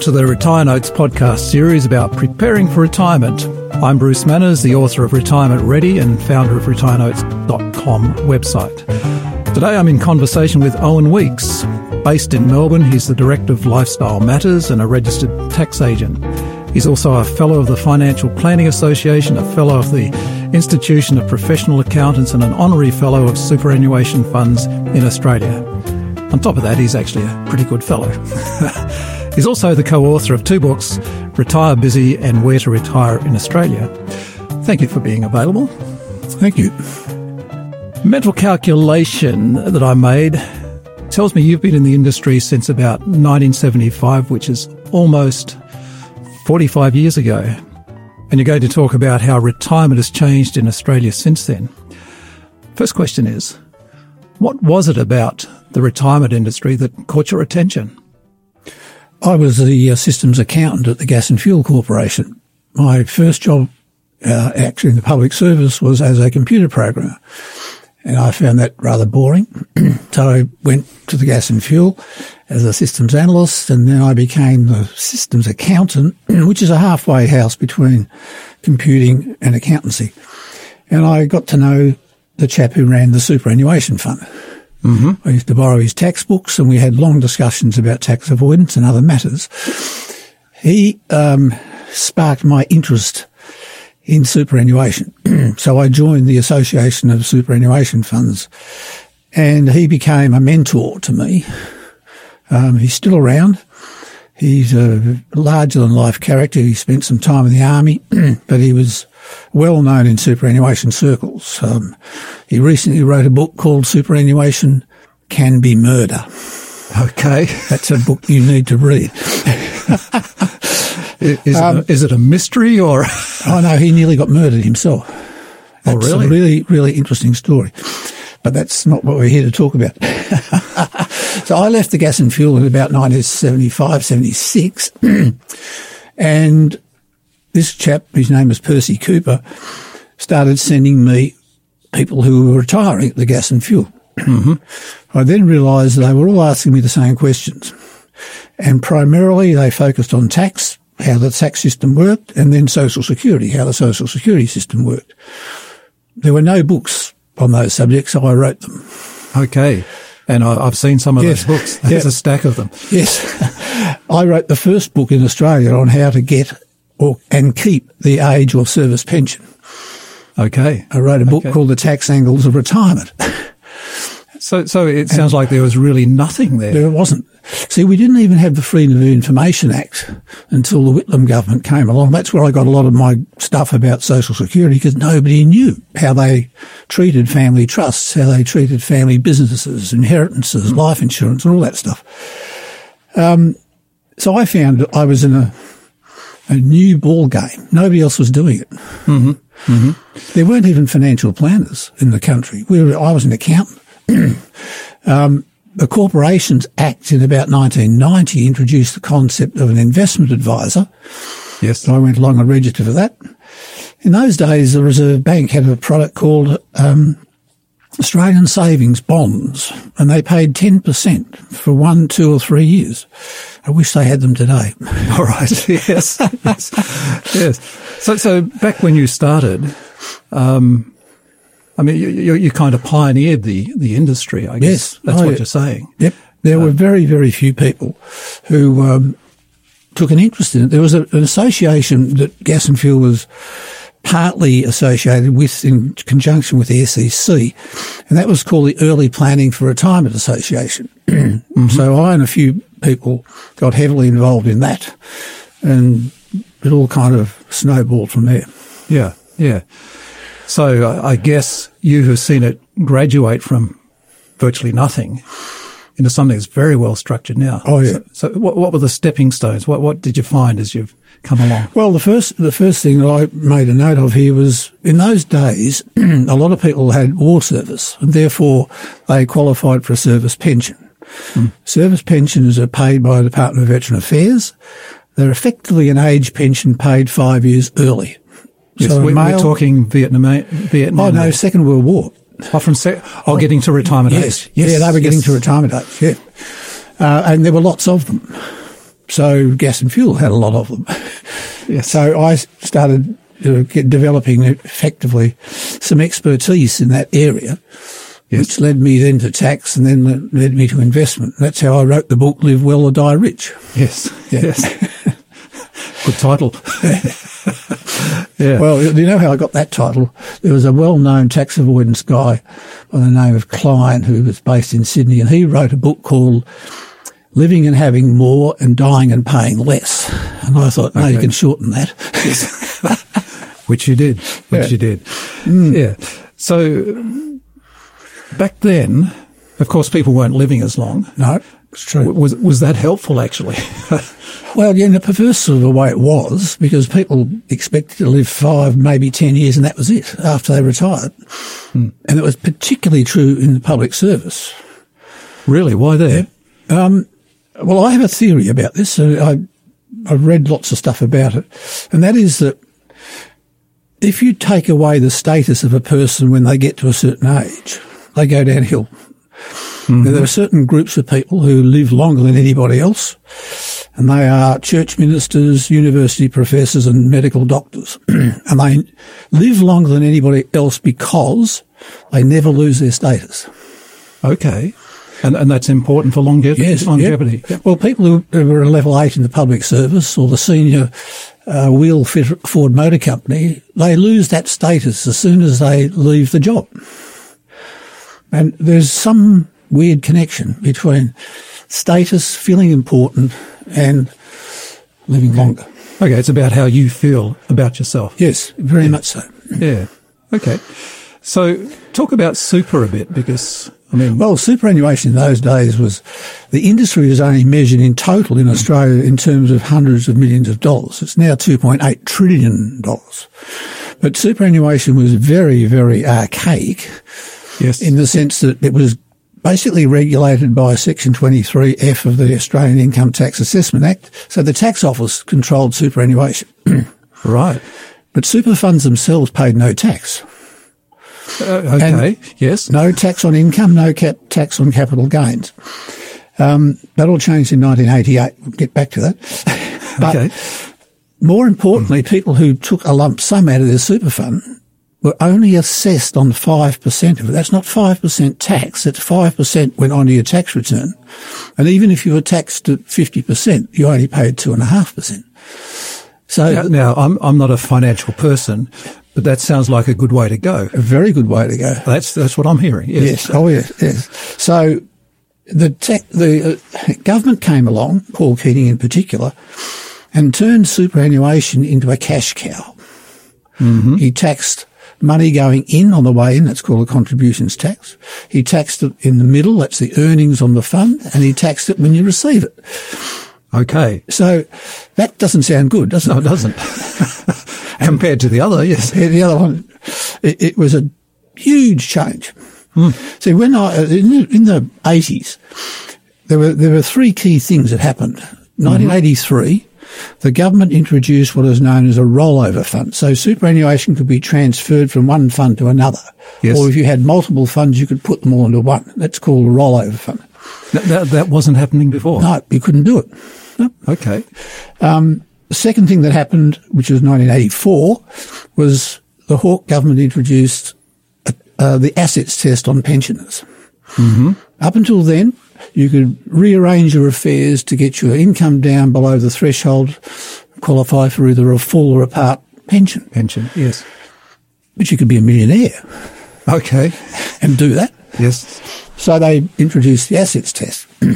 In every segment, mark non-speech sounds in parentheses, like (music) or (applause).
to the Retire Notes podcast series about preparing for retirement. I'm Bruce Manners, the author of Retirement Ready and founder of retirenotes.com website. Today I'm in conversation with Owen Weeks. Based in Melbourne, he's the Director of Lifestyle Matters and a registered tax agent. He's also a Fellow of the Financial Planning Association, a Fellow of the Institution of Professional Accountants, and an Honorary Fellow of Superannuation Funds in Australia. On top of that, he's actually a pretty good fellow. (laughs) he's also the co-author of two books, Retire Busy and Where to Retire in Australia. Thank you for being available. Thank you. Mental calculation that I made tells me you've been in the industry since about 1975, which is almost 45 years ago. And you're going to talk about how retirement has changed in Australia since then. First question is, what was it about the retirement industry that caught your attention? I was the uh, systems accountant at the Gas and Fuel Corporation. My first job, uh, actually in the public service, was as a computer programmer. And I found that rather boring. (clears throat) so I went to the gas and fuel as a systems analyst and then I became the systems accountant, (clears throat) which is a halfway house between computing and accountancy. And I got to know the chap who ran the superannuation fund. Mm-hmm. I used to borrow his tax books and we had long discussions about tax avoidance and other matters. He um, sparked my interest in superannuation. (clears throat) so I joined the Association of Superannuation Funds and he became a mentor to me. Um, he's still around. He's a larger than life character. He spent some time in the army, (clears throat) but he was well known in superannuation circles. Um, he recently wrote a book called Superannuation Can Be Murder. Okay. That's a book you need to read. (laughs) is, um, it a, is, it a mystery or? oh no, he nearly got murdered himself. Oh, That's oh really? A really, really interesting story. But that's not what we're here to talk about. (laughs) so I left the gas and fuel in about 1975, 76. (clears throat) and this chap, whose name was Percy Cooper, started sending me people who were retiring at the gas and fuel. Mm-hmm. I then realised they were all asking me the same questions. And primarily they focused on tax, how the tax system worked, and then social security, how the social security system worked. There were no books on those subjects, so I wrote them. Okay. And I've seen some of yes. those books. (laughs) There's a stack of them. Yes. (laughs) I wrote the first book in Australia on how to get or and keep the age or service pension. Okay. I wrote a book okay. called The Tax Angles of Retirement. So, so it sounds like there was really nothing there. There wasn't. See, we didn't even have the Freedom of Information Act until the Whitlam government came along. That's where I got a lot of my stuff about Social Security because nobody knew how they treated family trusts, how they treated family businesses, inheritances, life insurance, and all that stuff. Um, so I found I was in a a new ball game. Nobody else was doing it. Mm-hmm. Mm-hmm. There weren't even financial planners in the country. We were, I was an accountant. (clears throat) um, the Corporations Act in about 1990 introduced the concept of an investment advisor. Yes. So I went along and registered for that. In those days, the Reserve Bank had a product called um, Australian Savings Bonds, and they paid 10% for one, two, or three years. I wish they had them today. (laughs) All right. (laughs) yes. yes. Yes. So, so back when you started, um, I mean, you, you, you, kind of pioneered the, the industry, I guess. Yes. That's oh, what you're saying. Yep. There um, were very, very few people who um, took an interest in it. There was a, an association that Gas and Fuel was partly associated with in conjunction with the SEC, and that was called the Early Planning for Retirement Association. (clears throat) mm-hmm. So I and a few people got heavily involved in that, and it all kind of snowballed from there. Yeah, yeah. So I guess you have seen it graduate from virtually nothing into something that's very well structured now. Oh yeah. So, so what, what, were the stepping stones? What what did you find as you've come along? Well, the first the first thing that I made a note of here was in those days, (clears throat) a lot of people had war service, and therefore they qualified for a service pension. Hmm. Service pensions are paid by the Department of Veteran Affairs. They're effectively an age pension paid five years early. Yes, so we're, male, we're talking Vietnam. Vietnam. Oh no, Second World War. Oh, from se- oh, getting to retirement yes, age. Yes, yeah, they were getting yes. to retirement age. Yeah, uh, and there were lots of them. So gas and fuel had a lot of them. (laughs) Yes. So I started uh, get developing effectively some expertise in that area, Yes. which led me then to tax and then led me to investment. That's how I wrote the book Live Well or Die Rich. Yes. Yeah. Yes. (laughs) Good title. (laughs) yeah. Well, do you know how I got that title? There was a well-known tax avoidance guy by the name of Klein who was based in Sydney and he wrote a book called Living and Having More and Dying and Paying Less. And I thought, no, you can shorten that. (laughs) which you did. Which Yeah. you did. Mm. Yeah. So back then, of course, people weren't living as long. no, it's true. Was was that helpful actually? (laughs) Well, yeah, in a perverse sort of a way it was because people expected to live five, maybe ten years and that was it after they retired. And it was particularly true in the public service. really? Why there? Um, well, I have a theory about this. So I, I've read lots of stuff about it. And that is that if you take away the status of a person when they get to a certain age, they go downhill. Now, there are certain groups of people who live longer than anybody else, and they are church ministers, university professors, and medical doctors. (clears throat) and they live longer than anybody else because they never lose their status. Okay. And and that's important for longevity. Yes, longevity. yeah. Well, people who who are level eight in the public service or the senior uh, wheel fit Ford Motor Company, they lose that status as soon as they leave the job. And there's some weird connection between status, feeling important, and living longer. Okay, it's about how you feel about yourself. Yes, very much so. Yeah. Okay. So talk about super a bit because I mean, Well, superannuation in those days was the industry was only measured in total in Australia in terms of hundreds of millions of dollars. It's now two point eight trillion dollars. But superannuation was very, very archaic yes. in the sense that it was basically regulated by Section 23F of the Australian Income Tax Assessment Act. So the tax office controlled superannuation. (clears throat) right. But super funds themselves paid no tax. Uh, okay. yes. No tax on income, no cap tax on capital gains. Um, that all changed in 1988. We'll get back to that. (laughs) but okay. more importantly, people who took a lump sum out of their super fund were only assessed on 5% of it. That's not 5% tax. It's 5% went onto your tax return. And even if you were taxed at 50%, you only paid 2.5%. So Now, now, I'm I'm not a financial person, but that sounds like a good way to go. a very good way to go. That's that's what I'm hearing. Yes. Yes. Oh, yes. Yes. So the tech, the uh, government came along, Paul Keating in particular, and turned superannuation into a cash cow. He taxed money going in on the way in. That's called a contributions tax. He taxed it in the middle. That's the earnings on the fund, and he taxed it when you receive it. Okay. So that doesn't sound good, does it? No, it doesn't. (laughs) (laughs) Compared to the other, yes. The other one, it, it was a huge change. Hmm. See, when I uh, in the, in the eighties, there were there were three key things that happened. Mm-hmm. 1983, the government introduced what is known as a rollover fund. So superannuation could be transferred from one fund to another, Yes. or if you had multiple funds, you could put them all into one. That's called a rollover fund. That, that, that wasn't happening before. No, you couldn't do it. No. Okay. The second thing that happened, which was 1984, was the Hawke government introduced uh, the assets test on pensioners. Mm-hmm. Up until then, you could rearrange your affairs to get your income down below the threshold, qualify for either a full or a part pension. Pension. Yes. But you could be a millionaire Okay. and do that. Yes. So they introduced the assets test. (clears throat)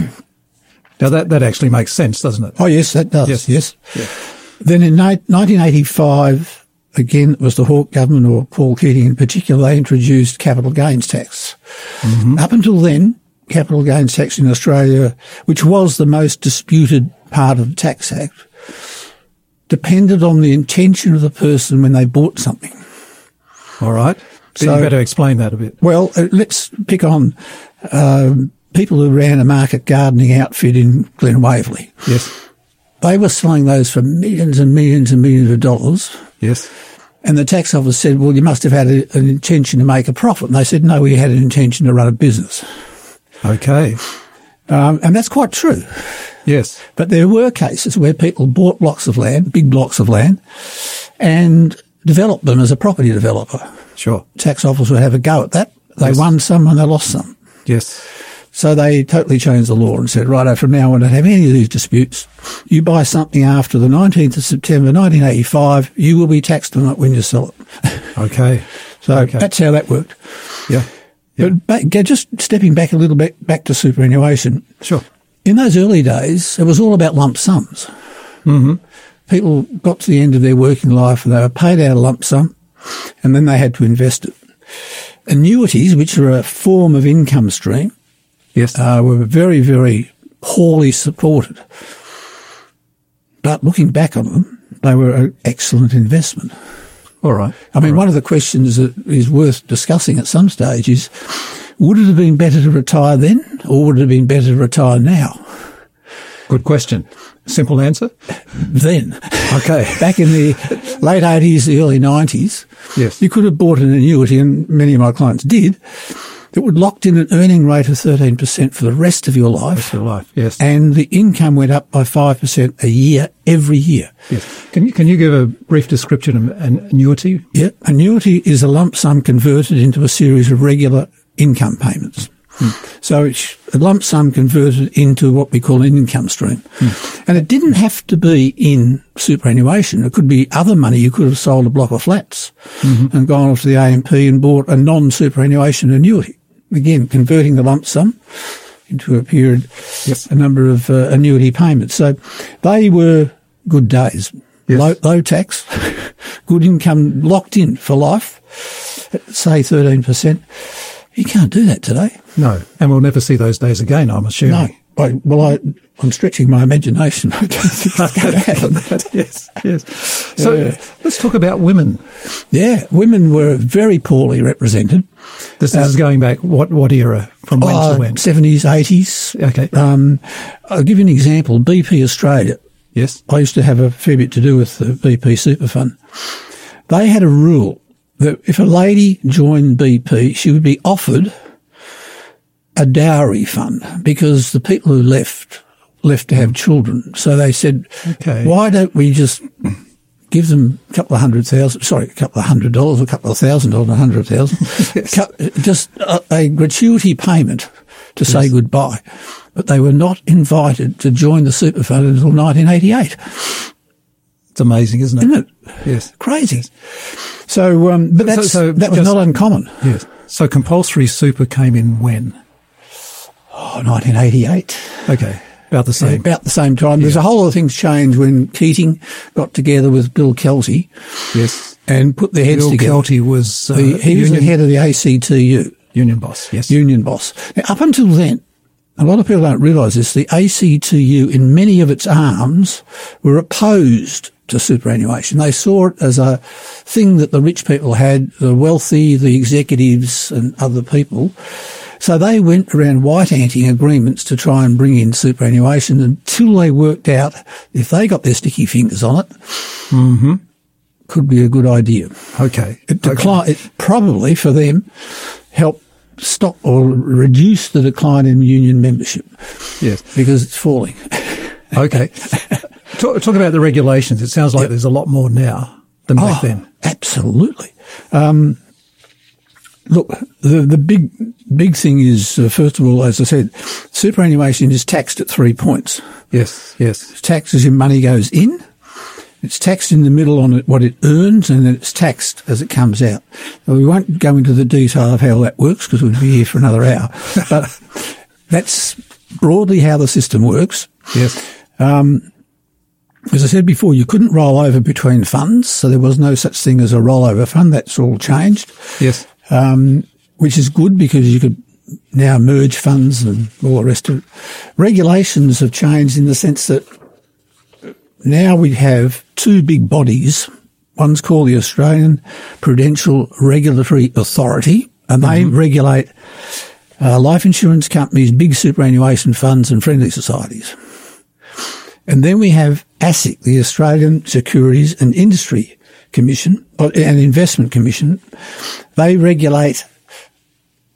Now that that actually makes sense, doesn't it? Oh, yes, that does. Yes. Yes. Yeah. Then in ni- 1985, again, it was the Hawke government or Paul Keating in particular, they introduced capital gains tax. Mm-hmm. Up until then, capital gains tax in Australia, which was the most disputed part of the Tax Act, depended on the intention of the person when they bought something. All right. So, So- you better explain that a bit. Well, uh, let's pick on um, people who ran a market gardening outfit in Glen Waverley. Yes. They were selling those for millions and millions and millions of dollars. Yes. And the tax office said, well, you must have had a, an intention to make a profit. And they said, no, we had an intention to run a business. Okay. Um, and that's quite true. Yes. But there were cases where people bought blocks of land, big blocks of land, and developed them as a property developer. Sure. Tax office would have a go at that. They Yes. won some and they lost some. Yes. So they totally changed the law and said, righto, from now on, don't have any of these disputes. You buy something after the 19th of September 1985, you will be taxed on it when you sell it. Okay. (laughs) So Okay. that's how that worked. Yeah. Yeah. But back, just stepping back a little bit back to superannuation, Sure. in those early days, it was all about lump sums. Mm-hmm. People got to the end of their working life and they were paid out a lump sum and then they had to invest it. Annuities, which are a form of income stream, Yes. uh, were very, very poorly supported. But looking back on them, they were an excellent investment. All right. I mean, one of the questions that is worth discussing at some stage is, would it have been better to retire then or would it have been better to retire now? Good question. Simple answer. Then. Okay. (laughs) Back in the late 80s, the early 90s, Yes. you could have bought an annuity, and many of my clients did, that would locked in an earning rate of 13% for the rest of your life. Rest Your life. Yes. And the income went up by 5% a year every year. yes. Can you can you give a brief description of an annuity? Yeah. Annuity is a lump sum converted into a series of regular income payments. Hmm. So it's a lump sum converted into what we call an income stream. Hmm. And it didn't have to be in superannuation. It could be other money. You could have sold a block of flats mm-hmm. and gone off to the AMP and bought a non-superannuation annuity. Again, converting the lump sum into a period, a number of uh, annuity payments. So they were good days. Yes. Low, low tax, (laughs) good income locked in for life, say 13%. You can't do that today. No. And we'll never see those days again, I'm No. assuming. I, well, I, I'm stretching my imagination. (laughs) I don't think it's going to happen. (laughs) yes, yes. So Yeah. let's talk about women. Yeah, women were very poorly represented. This, this is going back what what era from when Uh, to when? 70s, 80s. Okay. Um, I'll give you an example. BP Australia. yes. I used to have a fair bit to do with the BP Super Fund. They had a rule that if a lady joined BP, she would be offered a dowry fund because the people who left left to have children. So they said, Okay. why don't we just give them a couple of hundred thousand, sorry, a couple of hundred dollars, a couple of thousand dollars, a hundred thousand, (laughs) Cou- just a, a gratuity payment to say goodbye. But they were not invited to join the super fund until 1988. It's amazing, isn't it? Isn't it? Yes. Crazy. So, um, but So- so that was just- not uncommon. Yes. So compulsory super came in when? Oh, 1988. Okay. About the Yeah, same. about the same time. There's a whole lot of things changed when Keating got together with Bill Kelty Yes. and put their heads Bill together. Kelty was uh, The- he was the head of the ACTU. union boss. Yes. union boss. Now, up until then, a lot of people don't realise this, the ACTU in many of its arms were opposed to superannuation. They saw it as a thing that the rich people had, the wealthy, the executives and other people. So they went around white anting agreements to try and bring in superannuation until they worked out if they got their sticky fingers on it, could be a good idea. okay. It, decline, it probably for them helped stop or reduce the decline in union membership Yes. because it's falling. Okay. (laughs) talk, talk about the regulations. It sounds like there's a lot more now than back Oh, then. Absolutely. Um, look, the the big big thing is uh, first of all, as I said, superannuation is taxed at three points. Yes. Yes. It's taxed as your money goes in. It's taxed in the middle on what it earns, and then it's taxed as it comes out. Now, we won't go into the detail of how that works because we'd be here for another hour. (laughs) But that's broadly how the system works. Yes. As I said before, you couldn't roll over between funds, so there was no such thing as a rollover fund. That's all changed, Yes. Um, which is good because you could now merge funds and all the rest of it. Regulations have changed in the sense that now we have two big bodies. One's called the Australian Prudential Regulatory Authority, and they regulate uh, life insurance companies, big superannuation funds, and friendly societies. And then we have ASIC, the Australian Securities and Industry Commission, an Investment Commission. They regulate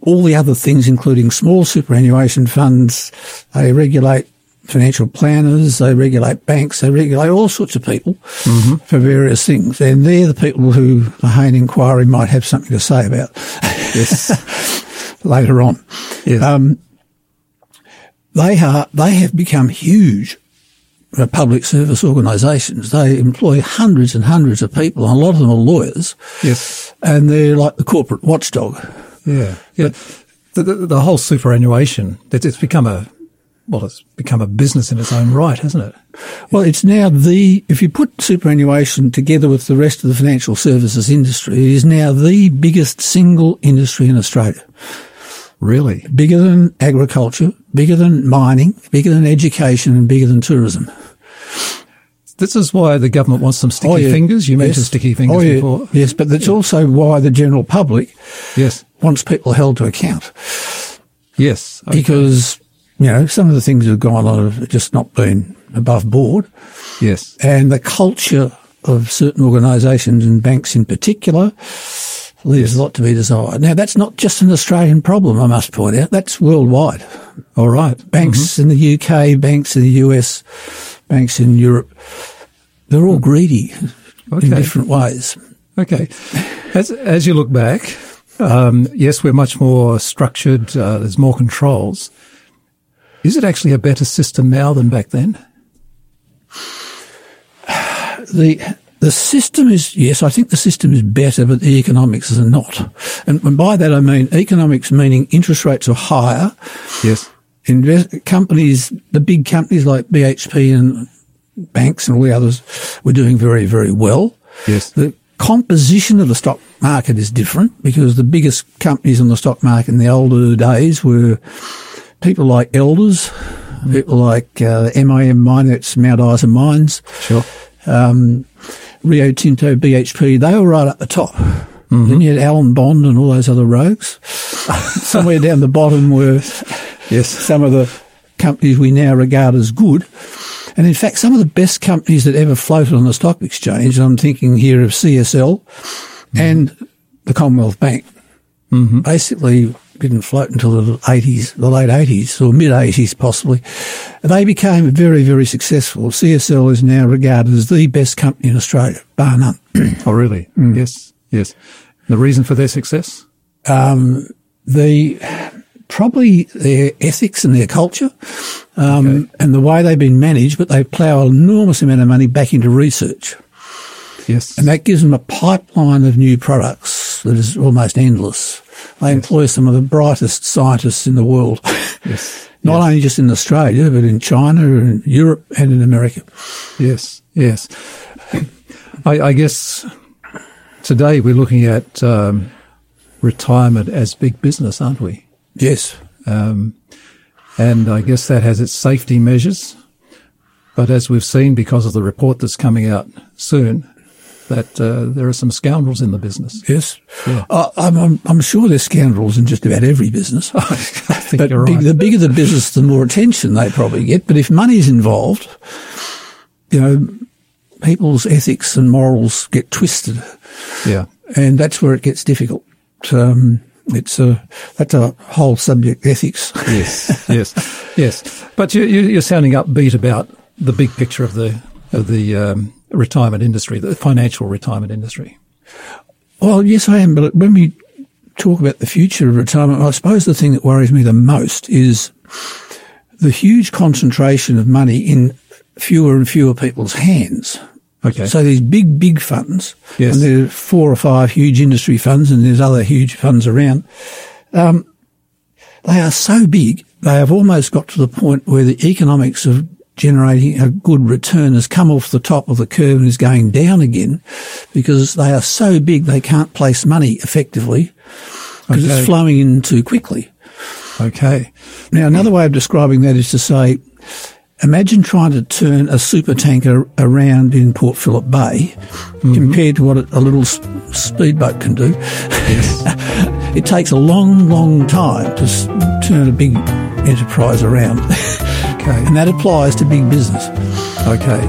all the other things, including small superannuation funds. They regulate financial planners, they regulate banks, they regulate all sorts of people Mm-hmm. for various things. And they're the people who the Hayne inquiry might have something to say about Yes. (laughs) later on. yes. Um, they are they have become huge Uh, public service organisations. They employ hundreds and hundreds of people, and a lot of them are lawyers, yes. and they're like the corporate watchdog. Yeah. Yeah. The, the, the whole superannuation, it's, it's become a, well, it's become a business in its own right, hasn't it? Well, it's now the if you put superannuation together with the rest of the financial services industry, it is now the biggest single industry in Australia. Really? Bigger than agriculture, bigger than mining, bigger than education, and bigger than tourism. This is why the government wants some sticky Oh, yeah. fingers. You mentioned Yes. sticky fingers Oh, yeah. before. Yes, but that's also why the general public Yes. wants people held to account Yes. Okay. because, you know, some of the things that have gone on have just not been above board. Yes. And the culture of certain organisations and banks in particular leaves a lot to be desired. Now, that's not just an Australian problem, I must point out. That's worldwide. All right. Banks in the UK, banks in the US, banks in Europe, they're all greedy in different ways. Okay. As, as you look back, um, yes, we're much more structured. Uh, there's more controls. Is it actually a better system now than back then? (sighs) the the system is yes, I think the system is better, but the economics are not. And, and by that I mean economics meaning interest rates are higher. Yes. Invest, companies, the big companies like BHP and banks and all the others, were doing very very well. Yes. The composition of the stock market is different because the biggest companies on the stock market in the older days were people like Elders, people like uh, MIM Mine, that's Mount Isa Mines, Sure. um, Rio Tinto, BHP, they were right at the top. Mm-hmm. Then you had Alan Bond and all those other rogues. (laughs) Somewhere down the bottom were Yes. some of the companies we now regard as good. And in fact, some of the best companies that ever floated on the stock exchange, and I'm thinking here of CSL mm-hmm. and the Commonwealth Bank, mm-hmm. basically didn't float until the 80s, the late 80s or mid 80s possibly. They became very, very successful. CSL is now regarded as the best company in Australia, bar none. (clears throat) Oh, really? Yes. Yes. The reason for their success? um, the probably their ethics and their culture um, and the way they've been managed, but they plough an enormous amount of money back into research. Yes. And that gives them a pipeline of new products that is almost endless. They employ some of the brightest scientists in the world, (laughs) yes. (laughs) not only just in Australia, but in China and Europe and in America. Yes. Yes. I, I guess today we're looking at um, retirement as big business, aren't we? Yes. Um, and I guess that has its safety measures. But as we've seen, because of the report that's coming out soon, that uh, there are some scoundrels in the business. Yes. Yeah. Uh, I'm, I'm, I'm sure there's scoundrels in just about every business. (laughs) I think But you're big, right. the bigger the business, the more attention they probably get. But if money's involved, you know, people's ethics and morals get twisted, yeah. and that's where it gets difficult. Um, it's a that's a whole subject, ethics. Yes. (laughs) yes. Yes. But you, you, you're sounding upbeat about the big picture of the of the um, retirement industry, the financial retirement industry. Well, yes, I am. But when we talk about the future of retirement, I suppose the thing that worries me the most is the huge concentration of money in fewer and fewer people's hands. Okay. So these big, big funds, Yes. and there are four or five huge industry funds, and there's other huge funds around. Um, they are so big, they have almost got to the point where the economics of generating a good return has come off the top of the curve and is going down again because they are so big they can't place money effectively because Okay. it's flowing in too quickly. okay. Now, another way of describing that is to say, imagine trying to turn a super tanker around in Port Phillip Bay mm-hmm. compared to what a little speedboat can do. Yes. (laughs) it takes a long, long time to turn a big enterprise around. (laughs) Okay. and that applies to big business. Okay.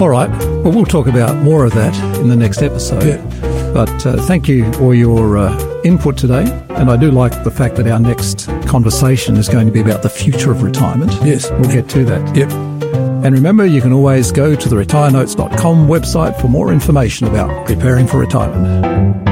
All right. Well, we'll talk about more of that in the next episode. Yeah. But uh, thank you for your uh, input today, and I do like the fact that our next conversation is going to be about the future of retirement. Yes. We'll get to that. Yep. And remember, you can always go to the retirenotes.com website for more information about preparing for retirement.